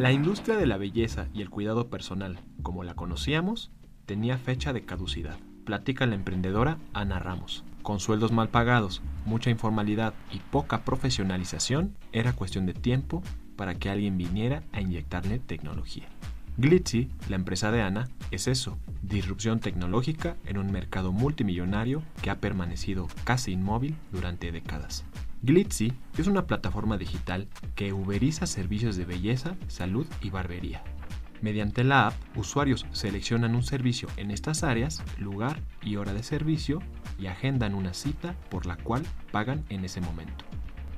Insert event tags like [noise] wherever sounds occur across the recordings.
La industria de la belleza y el cuidado personal, como la conocíamos, tenía fecha de caducidad. Platica la emprendedora Ana Ramos. Con sueldos mal pagados, mucha informalidad y poca profesionalización, era cuestión de tiempo para que alguien viniera a inyectarle tecnología. Glitzy, la empresa de Ana, es eso, disrupción tecnológica en un mercado multimillonario que ha permanecido casi inmóvil durante décadas. Glitzy es una plataforma digital que uberiza servicios de belleza, salud y barbería. Mediante la app, usuarios seleccionan un servicio en estas áreas, lugar y hora de servicio y agendan una cita por la cual pagan en ese momento.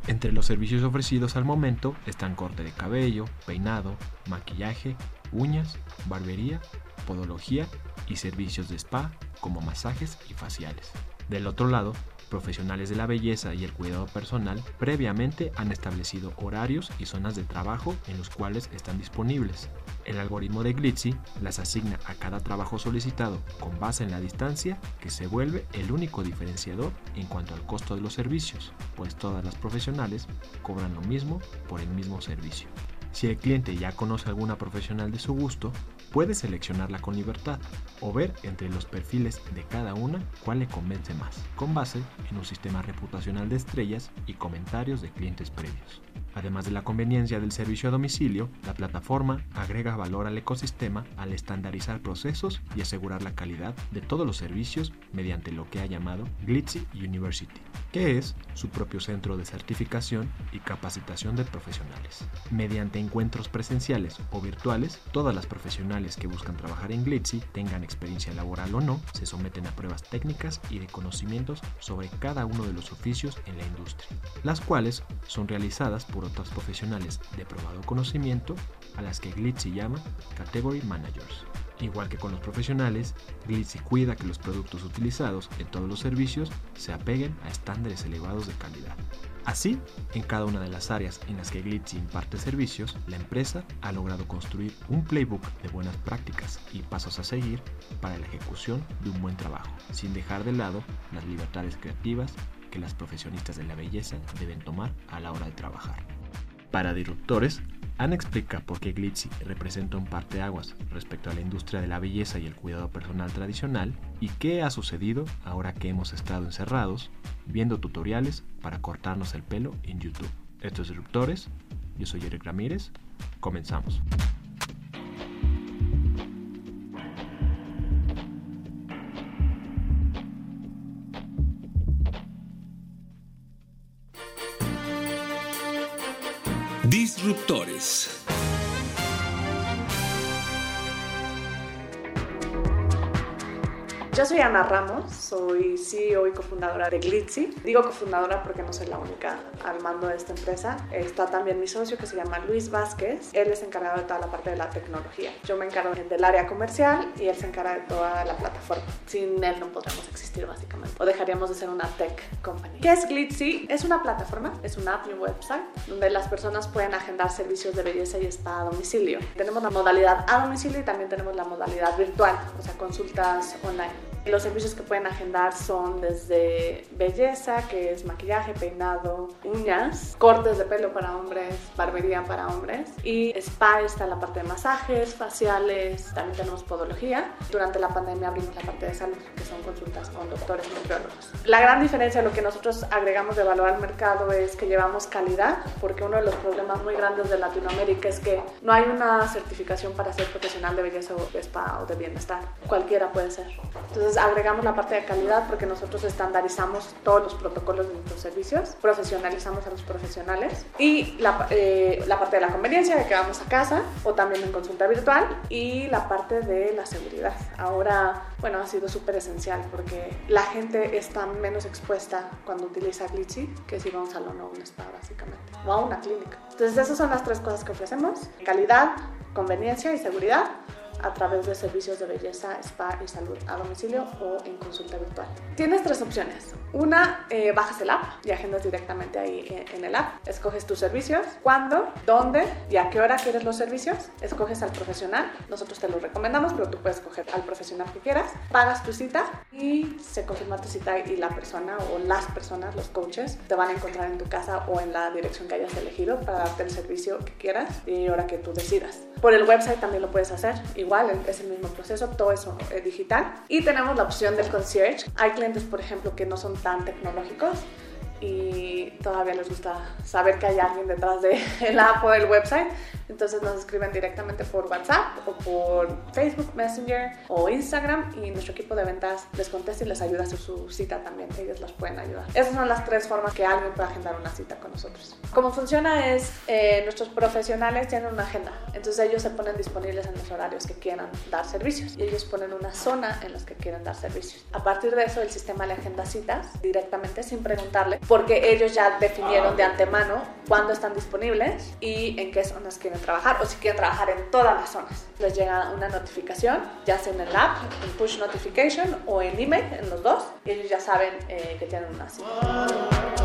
Entre los servicios ofrecidos al momento están corte de cabello, peinado, maquillaje, uñas, barbería, podología y servicios de spa como masajes y faciales. Del otro lado, profesionales de la belleza y el cuidado personal previamente han establecido horarios y zonas de trabajo en los cuales están disponibles. El algoritmo de Glitzy las asigna a cada trabajo solicitado con base en la distancia que se vuelve el único diferenciador en cuanto al costo de los servicios, pues todas las profesionales cobran lo mismo por el mismo servicio. Si el cliente ya conoce alguna profesional de su gusto, puede seleccionarla con libertad o ver entre los perfiles de cada una cuál le convence más, con base en un sistema reputacional de estrellas y comentarios de clientes previos. Además de la conveniencia del servicio a domicilio, la plataforma agrega valor al ecosistema al estandarizar procesos y asegurar la calidad de todos los servicios mediante lo que ha llamado Glitzy University, que es su propio centro de certificación y capacitación de profesionales. Mediante encuentros presenciales o virtuales, todas las profesionales que buscan trabajar en Glitzy, tengan experiencia laboral o no, se someten a pruebas técnicas y de conocimientos sobre cada uno de los oficios en la industria, las cuales son realizadas por otras profesionales de probado conocimiento a las que Glitzy llama Category Managers. Igual que con los profesionales, Glitzy cuida que los productos utilizados en todos los servicios se apeguen a estándares elevados de calidad. Así, en cada una de las áreas en las que Glitzy imparte servicios, la empresa ha logrado construir un playbook de buenas prácticas y pasos a seguir para la ejecución de un buen trabajo, sin dejar de lado las libertades creativas que las profesionistas de la belleza deben tomar a la hora de trabajar. Para Disruptores, Ana explica por qué Glitzy representa un parteaguas respecto a la industria de la belleza y el cuidado personal tradicional y qué ha sucedido ahora que hemos estado encerrados viendo tutoriales para cortarnos el pelo en YouTube. Estos Disruptores, yo soy Eric Ramírez, comenzamos. Disruptores. Yo soy Ana Ramos, soy CEO y cofundadora de Glitzy. Digo cofundadora porque no soy la única al mando de esta empresa. Está también mi socio que se llama Luis Vázquez. Él es encargado de toda la parte de la tecnología. Yo me encargo del área comercial y él se encarga de toda la plataforma. Sin él no podríamos existir básicamente. O dejaríamos de ser una tech company. ¿Qué es Glitzy? Es una plataforma, es una app y un website donde las personas pueden agendar servicios de belleza y spa a domicilio. Tenemos la modalidad a domicilio y también tenemos la modalidad virtual, o sea, consultas online. Los servicios que pueden agendar son desde belleza, que es maquillaje, peinado, uñas, cortes de pelo para hombres, barbería para hombres y spa está la parte de masajes, faciales, también tenemos podología. Durante la pandemia abrimos la parte de salud, que son consultas con doctores nutriólogos. La gran diferencia, lo que nosotros agregamos de valor al mercado es que llevamos calidad, porque uno de los problemas muy grandes de Latinoamérica es que no hay una certificación para ser profesional de belleza o de spa o de bienestar. Cualquiera puede ser. Entonces Entonces agregamos la parte de calidad porque nosotros estandarizamos todos los protocolos de nuestros servicios, profesionalizamos a los profesionales y la, eh, la parte de la conveniencia de que vamos a casa o también en consulta virtual y la parte de la seguridad. Ahora, bueno, ha sido súper esencial porque la gente está menos expuesta cuando utiliza Glitchy que si va a un salón o un spa básicamente o a una clínica. Entonces esas son las tres cosas que ofrecemos, calidad, conveniencia y seguridad a través de servicios de belleza, spa y salud a domicilio o en consulta virtual. Tienes tres opciones. Una, eh, bajas el app y agendas directamente ahí en, el app. Escoges tus servicios, cuándo, dónde y a qué hora quieres los servicios. Escoges al profesional. Nosotros te lo recomendamos, pero tú puedes escoger al profesional que quieras. Pagas tu cita y se confirma tu cita y la persona o las personas, los coaches, te van a encontrar en tu casa o en la dirección que hayas elegido para darte el servicio que quieras y hora que tú decidas. Por el website también lo puedes hacer. Igual es el mismo proceso, todo eso es digital. Y tenemos la opción del concierge. Hay clientes, por ejemplo, que no son tan tecnológicos y todavía les gusta saber que hay alguien detrás de [laughs] app o del website. Entonces nos escriben directamente por WhatsApp o por Facebook Messenger o Instagram y nuestro equipo de ventas les contesta y les ayuda a hacer su cita también. Ellos las pueden ayudar. Esas son las tres formas que alguien puede agendar una cita con nosotros. Cómo funciona es, eh, nuestros profesionales tienen una agenda. Entonces ellos se ponen disponibles en los horarios que quieran dar servicios y ellos ponen una zona en las que quieren dar servicios. A partir de eso el sistema le agenda citas directamente sin preguntarle porque ellos ya definieron de antemano cuándo están disponibles y en qué zonas quieren trabajar o si quieren trabajar en todas las zonas. Les llega una notificación, ya sea en el app, en push notification o en email, en los dos, y ellos ya saben eh, que tienen una cita.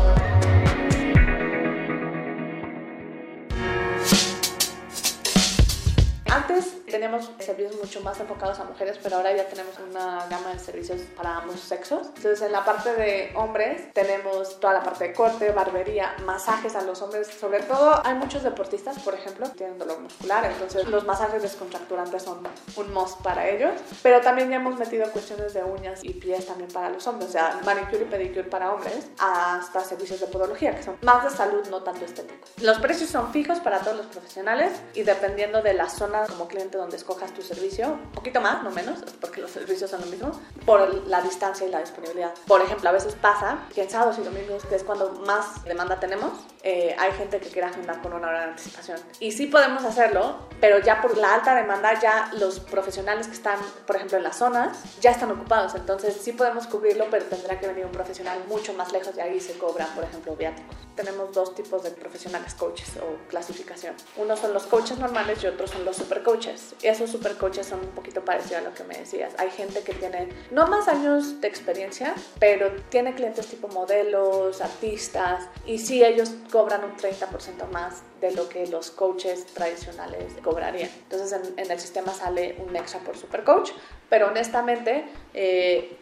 Antes teníamos servicios mucho más enfocados a mujeres, pero ahora ya tenemos una gama de servicios para ambos sexos. Entonces, en la parte de hombres tenemos toda la parte de corte, barbería, masajes a los hombres. Sobre todo, hay muchos deportistas, por ejemplo, que tienen dolor muscular, entonces los masajes descontracturantes son un must para ellos. Pero también ya hemos metido cuestiones de uñas y pies también para los hombres, o sea, manicure y pedicure para hombres, hasta servicios de podología, que son más de salud, no tanto estéticos. Los precios son fijos para todos los profesionales y dependiendo de la zona como cliente donde escojas tu servicio, un poquito más, no menos, porque los servicios son lo mismo, por la distancia y la disponibilidad. Por ejemplo, a veces pasa que en sábados y domingos, que es cuando más demanda tenemos, eh, hay gente que quiere agendar con una hora de anticipación. Y sí podemos hacerlo, pero ya por la alta demanda, ya los profesionales que están, por ejemplo, en las zonas, ya están ocupados. Entonces sí podemos cubrirlo, pero tendrá que venir un profesional mucho más lejos y ahí se cobran, por ejemplo, viáticos. Tenemos dos tipos de profesionales coaches o clasificación. Uno son los coaches normales y otros son los super coaches. Y esos super coaches son un poquito parecidos a lo que me decías. Hay gente que tiene no más años de experiencia, pero tiene clientes tipo modelos, artistas, y sí ellos cobran un 30% más de lo que los coaches tradicionales cobrarían. Entonces en, el sistema sale un extra por super coach, pero honestamente... Eh,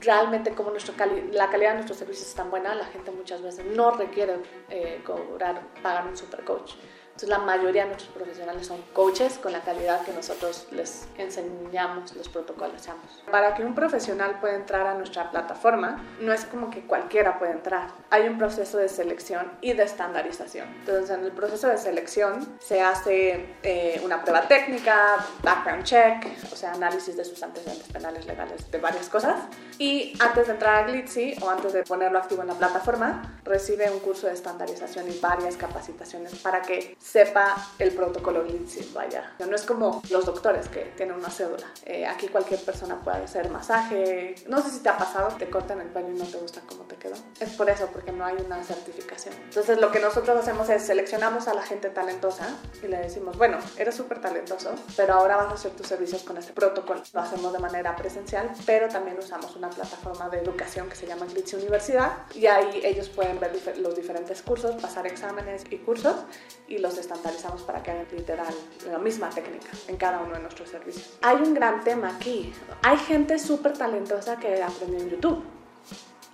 realmente como nuestro la calidad de nuestros servicios es tan buena, la gente muchas veces no requiere eh, cobrar, pagar un super coach. Entonces la mayoría de nuestros profesionales son coaches con la calidad que nosotros les enseñamos, los protocolos Para que un profesional pueda entrar a nuestra plataforma, no es como que cualquiera puede entrar. Hay un proceso de selección y de estandarización. Entonces en el proceso de selección se hace eh, una prueba técnica, background check, o sea, análisis de sus antecedentes penales legales, de varias cosas. Y antes de entrar a Glitzy o antes de ponerlo activo en la plataforma, recibe un curso de estandarización y varias capacitaciones para que sepa el protocolo Glitzy, vaya. No es como los doctores que tienen una cédula. Eh, aquí cualquier persona puede hacer masaje. No sé si te ha pasado, te cortan el pelo y no te gusta cómo te quedó. Es por eso, porque no hay una certificación. Entonces lo que nosotros hacemos es seleccionamos a la gente talentosa y le decimos, bueno, eres súper talentoso, pero ahora vas a hacer tus servicios con este protocolo. Lo hacemos de manera presencial, pero también usamos una plataforma de educación que se llama Glitzy Universidad y ahí ellos pueden ver los diferentes cursos, pasar exámenes y cursos y los estandarizamos para que hagan literal la misma técnica en cada uno de nuestros servicios. Hay un gran tema aquí. Hay gente súper talentosa que aprendió en YouTube.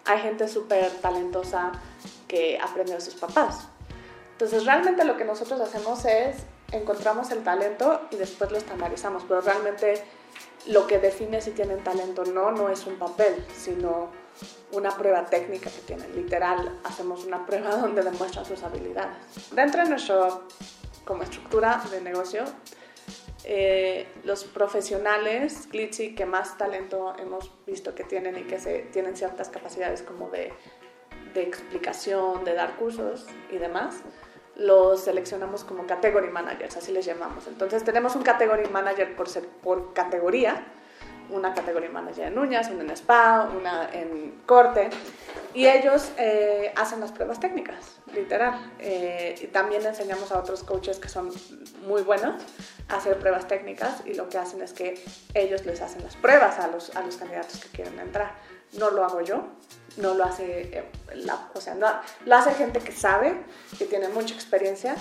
Hay gente súper talentosa que aprendió de sus papás. Entonces realmente lo que nosotros hacemos es encontramos el talento y después lo estandarizamos, pero realmente lo que define si tienen talento o no no es un papel, sino una prueba técnica que tienen. Literal, hacemos una prueba [laughs] donde demuestran sus habilidades. Dentro de nuestro, como estructura de negocio, Eh, los profesionales Glitzy que más talento hemos visto que tienen y que se, tienen ciertas capacidades como de, de explicación, de dar cursos y demás, los seleccionamos como category managers, así les llamamos. Entonces tenemos un category manager por, ser, por categoría, una categoría manager en uñas, una en spa, una en corte, y ellos eh, hacen las pruebas técnicas, literal. Eh, y también enseñamos a otros coaches que son muy buenos a hacer pruebas técnicas y lo que hacen es que ellos les hacen las pruebas a los, a los candidatos que quieren entrar. No lo hago yo, no lo hace, eh, la, o sea, no, lo hace gente que sabe, que tiene mucha experiencia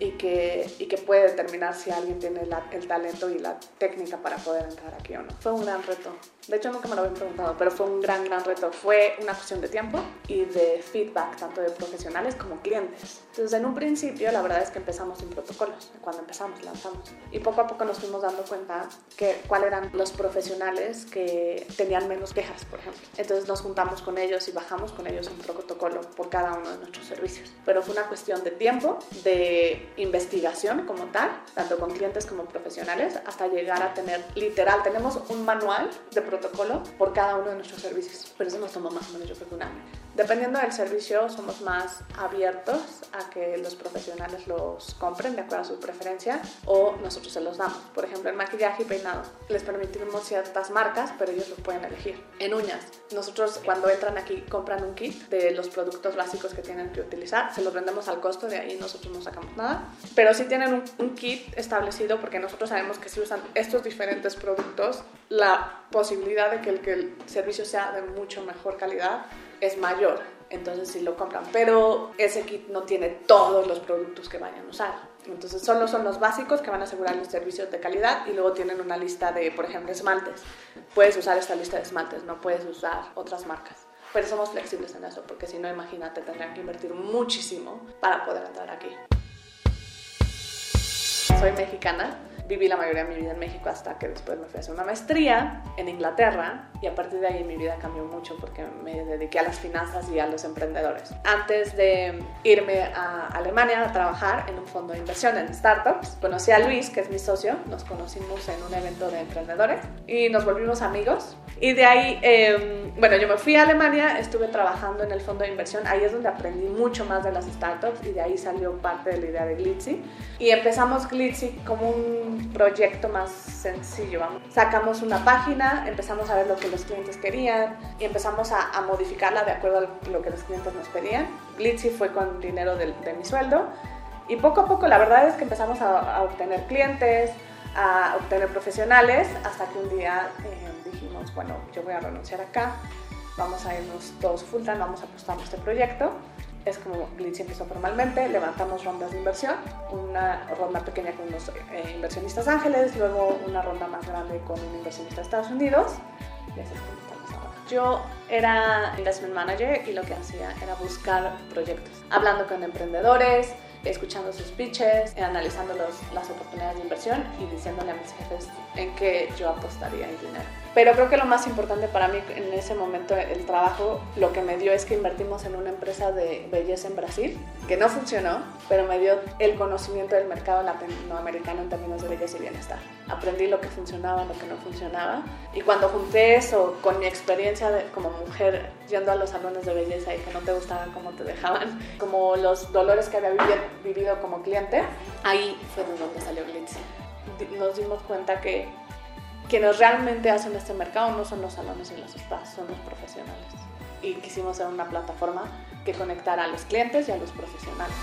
y que, y que puede determinar si alguien tiene el talento y la técnica para poder entrar aquí o no. Fue un gran reto. De hecho, nunca me lo habían preguntado, pero fue un gran, gran reto. Fue una cuestión de tiempo y de feedback, tanto de profesionales como clientes. Entonces, en un principio, la verdad es que empezamos sin protocolos, cuando empezamos, lanzamos. Y poco a poco nos fuimos dando cuenta que cuáles eran los profesionales que tenían menos quejas, por ejemplo. Entonces, nos juntamos con ellos y bajamos con ellos un protocolo por cada uno de nuestros servicios. Pero fue una cuestión de tiempo, de investigación como tal, tanto con clientes como profesionales, hasta llegar a tener, literal, tenemos un manual de protocolo por cada uno de nuestros servicios. Pero eso nos tomó más o menos yo creo que un año. Dependiendo del servicio, somos más abiertos a que los profesionales los compren de acuerdo a su preferencia o nosotros se los damos. Por ejemplo, en maquillaje y peinado les permitimos ciertas marcas, pero ellos lo pueden elegir. En uñas, nosotros cuando entran aquí compran un kit de los productos básicos que tienen que utilizar, se los vendemos al costo, de ahí nosotros no sacamos nada. Pero sí tienen un, kit establecido porque nosotros sabemos que si usan estos diferentes productos, la posibilidad de que el, que el servicio sea de mucho mejor calidad es mayor, entonces sí lo compran, pero ese kit no tiene todos los productos que vayan a usar. Entonces solo son los básicos que van a asegurar los servicios de calidad y luego tienen una lista de, por ejemplo, esmaltes. Puedes usar esta lista de esmaltes, no puedes usar otras marcas. Pero somos flexibles en eso, porque si no, imagínate, tendrían que invertir muchísimo para poder entrar aquí. Soy mexicana, viví la mayoría de mi vida en México hasta que después me fui a hacer una maestría en Inglaterra y a partir de ahí mi vida cambió mucho porque me dediqué a las finanzas y a los emprendedores. Antes de irme a Alemania a trabajar en un fondo de inversión en startups, conocí a Luis, que es mi socio, nos conocimos en un evento de emprendedores y nos volvimos amigos. Y de ahí, eh, bueno, yo me fui a Alemania, estuve trabajando en el fondo de inversión, ahí es donde aprendí mucho más de las startups y de ahí salió parte de la idea de Glitzy. Y empezamos Glitzy como un proyecto más sencillo. Sacamos una página, empezamos a ver lo que los clientes querían y empezamos a, a modificarla de acuerdo a lo que los clientes nos pedían. Glitzy fue con dinero de, de mi sueldo y poco a poco la verdad es que empezamos a, a obtener clientes, a obtener profesionales, hasta que un día eh, dijimos, bueno, yo voy a renunciar acá, vamos a irnos todos full time, vamos a apostar a este proyecto. Es como Glitzy empezó formalmente, levantamos rondas de inversión, una ronda pequeña con unos eh, inversionistas ángeles, luego una ronda más grande con un inversionista de Estados Unidos, y así es como estamos ahora. Yo era investment manager y lo que hacía era buscar proyectos, hablando con emprendedores, escuchando sus pitches, analizando los, las oportunidades de inversión y diciéndole a mis jefes en qué yo apostaría el dinero. Pero creo que lo más importante para mí en ese momento, el trabajo, lo que me dio es que invertimos en una empresa de belleza en Brasil, que no funcionó, pero me dio el conocimiento del mercado latinoamericano en términos de belleza y bienestar. Aprendí lo que funcionaba, lo que no funcionaba. Y cuando junté eso con mi experiencia de, como mujer yendo a los salones de belleza y que no te gustaban cómo te dejaban, [laughs] como los dolores que había vivido, como cliente, ahí fue donde salió Glitzy. Nos dimos cuenta que quienes realmente hacen este mercado no son los salones y los spas, son los profesionales. Y quisimos ser una plataforma que conectara a los clientes y a los profesionales.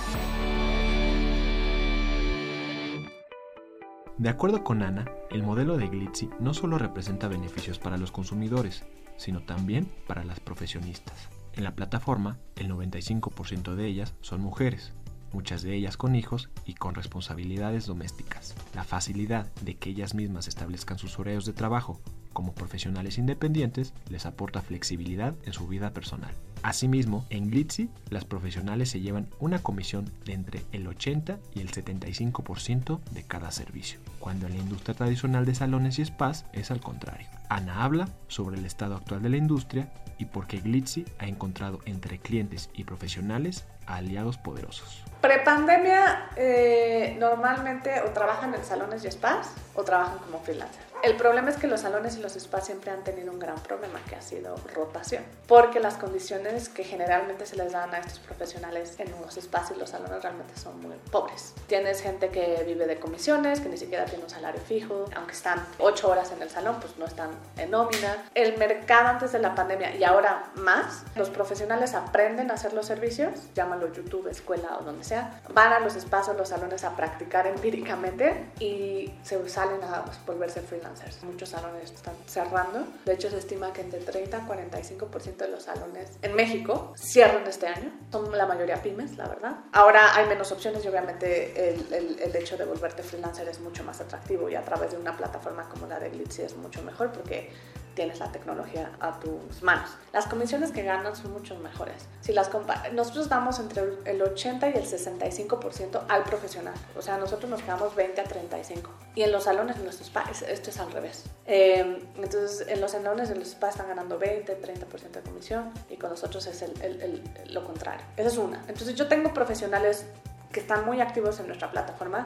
De acuerdo con Ana, el modelo de Glitzy no solo representa beneficios para los consumidores, sino también para las profesionistas. En la plataforma, el 95% de ellas son mujeres, muchas de ellas con hijos y con responsabilidades domésticas. La facilidad de que ellas mismas establezcan sus horarios de trabajo, como profesionales independientes les aporta flexibilidad en su vida personal. Asimismo, en Glitzy, las profesionales se llevan una comisión de entre el 80 y el 75% de cada servicio, cuando en la industria tradicional de salones y spas es al contrario. Ana habla sobre el estado actual de la industria y por qué Glitzy ha encontrado entre clientes y profesionales aliados poderosos. Prepandemia, eh, normalmente o trabajan en salones y spas o trabajan como freelancer. El problema es que los salones y los spas siempre han tenido un gran problema que ha sido rotación, porque las condiciones que generalmente se les dan a estos profesionales en los spas y los salones realmente son muy pobres. Tienes gente que vive de comisiones, que ni siquiera tiene un salario fijo, aunque están 8 horas en el salón, pues no están en nómina. El mercado antes de la pandemia y ahora más, los profesionales aprenden a hacer los servicios, llámalo YouTube, escuela o donde sea, van a los spas o los salones a practicar empíricamente y se salen a volverse freelance Muchos salones están cerrando. De hecho, se estima que entre 30 a 45% de los salones en México cierran este año. Son la mayoría pymes, la verdad. Ahora hay menos opciones y obviamente el, el, el hecho de volverte freelancer es mucho más atractivo y a través de una plataforma como la de Glitzy es mucho mejor porque tienes la tecnología a tus manos. Las comisiones que ganan son mucho mejores. Si las nosotros damos entre el 80 y el 65% al profesional. O sea, nosotros nos quedamos 20 a 35. Y en los salones, en los spas, esto es al revés. Eh, entonces, en los salones, en los spas están ganando 20, 30% de comisión y con nosotros es el, el, lo contrario. Esa es una. Entonces, yo tengo profesionales que están muy activos en nuestra plataforma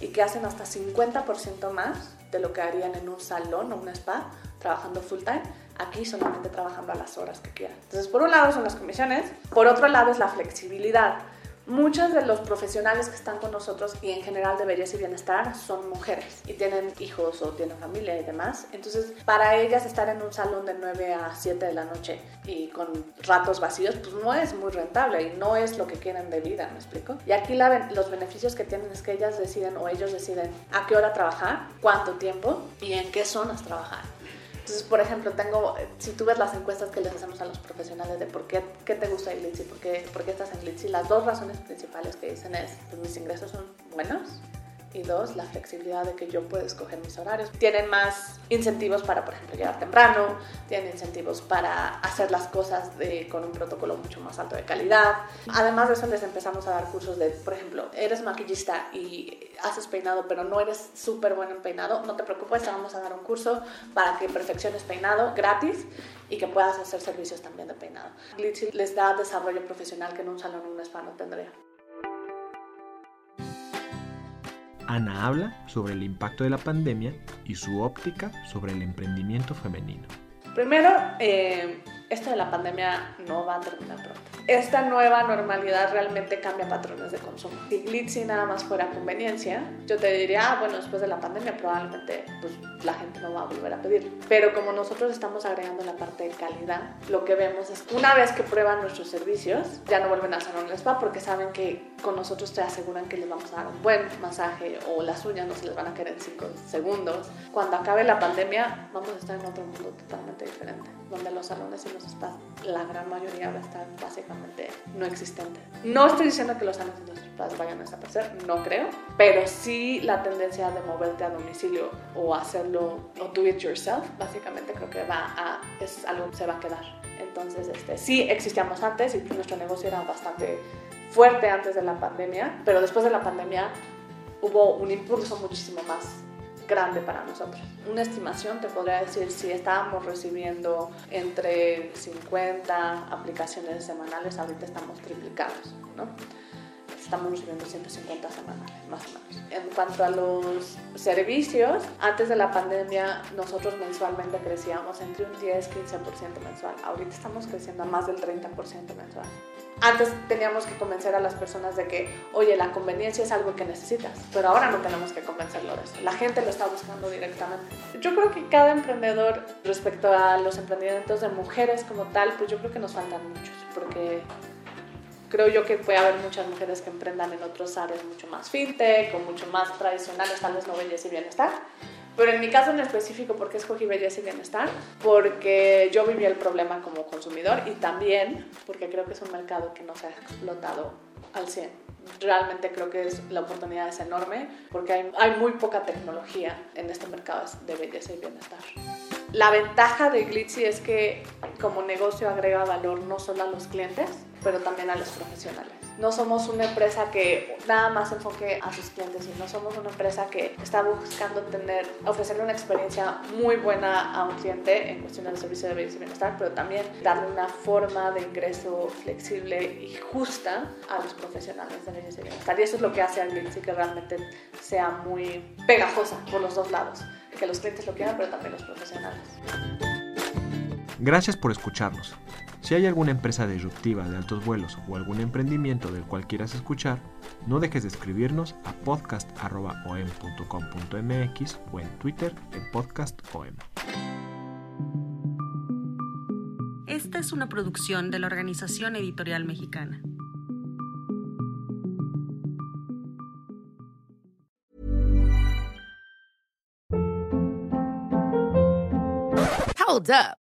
y que hacen hasta 50% más de lo que harían en un salón o un spa trabajando full time, aquí solamente trabajando a las horas que quieran. Entonces, por un lado son las comisiones, por otro lado es la flexibilidad. Muchos de los profesionales que están con nosotros y en general de belleza y bienestar son mujeres y tienen hijos o tienen familia y demás. Entonces, para ellas estar en un salón de 9 a 7 de la noche y con ratos vacíos, pues no es muy rentable y no es lo que quieren de vida, ¿me explico? Y aquí la, los beneficios que tienen es que ellas deciden o ellos deciden a qué hora trabajar, cuánto tiempo y en qué zonas trabajar. Entonces, por ejemplo, tengo, si tú ves las encuestas que les hacemos a los profesionales de por qué, qué te gusta el Glitzy, por qué, por qué estás en Glitzy, las dos razones principales que dicen es, pues mis ingresos son buenos y dos, la flexibilidad de que yo puedo escoger mis horarios. Tienen más incentivos para, por ejemplo, llegar temprano, tienen incentivos para hacer las cosas con un protocolo mucho más alto de calidad. Además de eso, les empezamos a dar cursos de, por ejemplo, eres maquillista y haces peinado, pero no eres súper bueno en peinado, no te preocupes, te vamos a dar un curso para que perfecciones peinado gratis y que puedas hacer servicios también de peinado. Glitzy les da desarrollo profesional que en un salón un spa no tendría. Ana habla sobre el impacto de la pandemia y su óptica sobre el emprendimiento femenino. Primero, eh, esto de la pandemia no va a terminar pronto. Esta nueva normalidad realmente cambia patrones de consumo. Si Glitzy nada más fuera conveniencia, yo te diría, ah, bueno, después de la pandemia probablemente pues, la gente no va a volver a pedir. Pero como nosotros estamos agregando la parte de calidad, lo que vemos es una vez que prueban nuestros servicios, ya no vuelven a hacer un spa porque saben que con nosotros te aseguran que les vamos a dar un buen masaje o las uñas no se les van a caer en 5 segundos. Cuando acabe la pandemia, vamos a estar en otro mundo totalmente diferente, donde los salones y los spas, la gran mayoría va a estar básicamente no existente. No estoy diciendo que los los spas vayan a desaparecer, no creo, pero sí la tendencia de moverte a domicilio o hacerlo o do it yourself, básicamente creo que va a, es algo que se va a quedar. Entonces, este, sí existíamos antes y nuestro negocio era bastante fuerte antes de la pandemia, pero después de la pandemia hubo un impulso muchísimo más grande para nosotros. Una estimación te podría decir si estábamos recibiendo entre 50 aplicaciones semanales, ahorita estamos triplicados, ¿no? Estamos recibiendo 150 semanales, más o menos. En cuanto a los servicios, antes de la pandemia nosotros mensualmente crecíamos entre un 10-15% mensual. Ahorita estamos creciendo a más del 30% mensual antes teníamos que convencer a las personas de que, oye, la conveniencia es algo que necesitas, pero ahora no tenemos que convencerlo de eso. La gente lo está buscando directamente. Yo creo que cada emprendedor, respecto a los emprendimientos de mujeres como tal, pues yo creo que nos faltan muchos, porque creo yo que puede haber muchas mujeres que emprendan en otras áreas mucho más fintech o mucho más tradicionales, tal vez no belleza y bienestar pero en mi caso en específico, ¿por qué escogí belleza y bienestar? Porque yo viví el problema como consumidor y también porque creo que es un mercado que no se ha explotado al 100. Realmente creo que es, la oportunidad es enorme porque hay, hay muy poca tecnología en este mercado de belleza y bienestar. La ventaja de Glitzy es que como negocio agrega valor no solo a los clientes, pero también a los profesionales. No somos una empresa que nada más enfoque a sus clientes, sino somos una empresa que está buscando tener, ofrecerle una experiencia muy buena a un cliente en cuestión del servicio de bienestar pero también darle una forma de ingreso flexible y justa a los profesionales de bienestar. Y eso es lo que hace a Glitzy que realmente sea muy pegajosa por los dos lados, que los clientes lo quieran, pero también los profesionales. Gracias por escucharnos. Si hay alguna empresa disruptiva de altos vuelos o algún emprendimiento del cual quieras escuchar, no dejes de escribirnos a podcast.om.com.mx o en Twitter en podcastom. Esta es una producción de la Organización Editorial Mexicana. Hold up.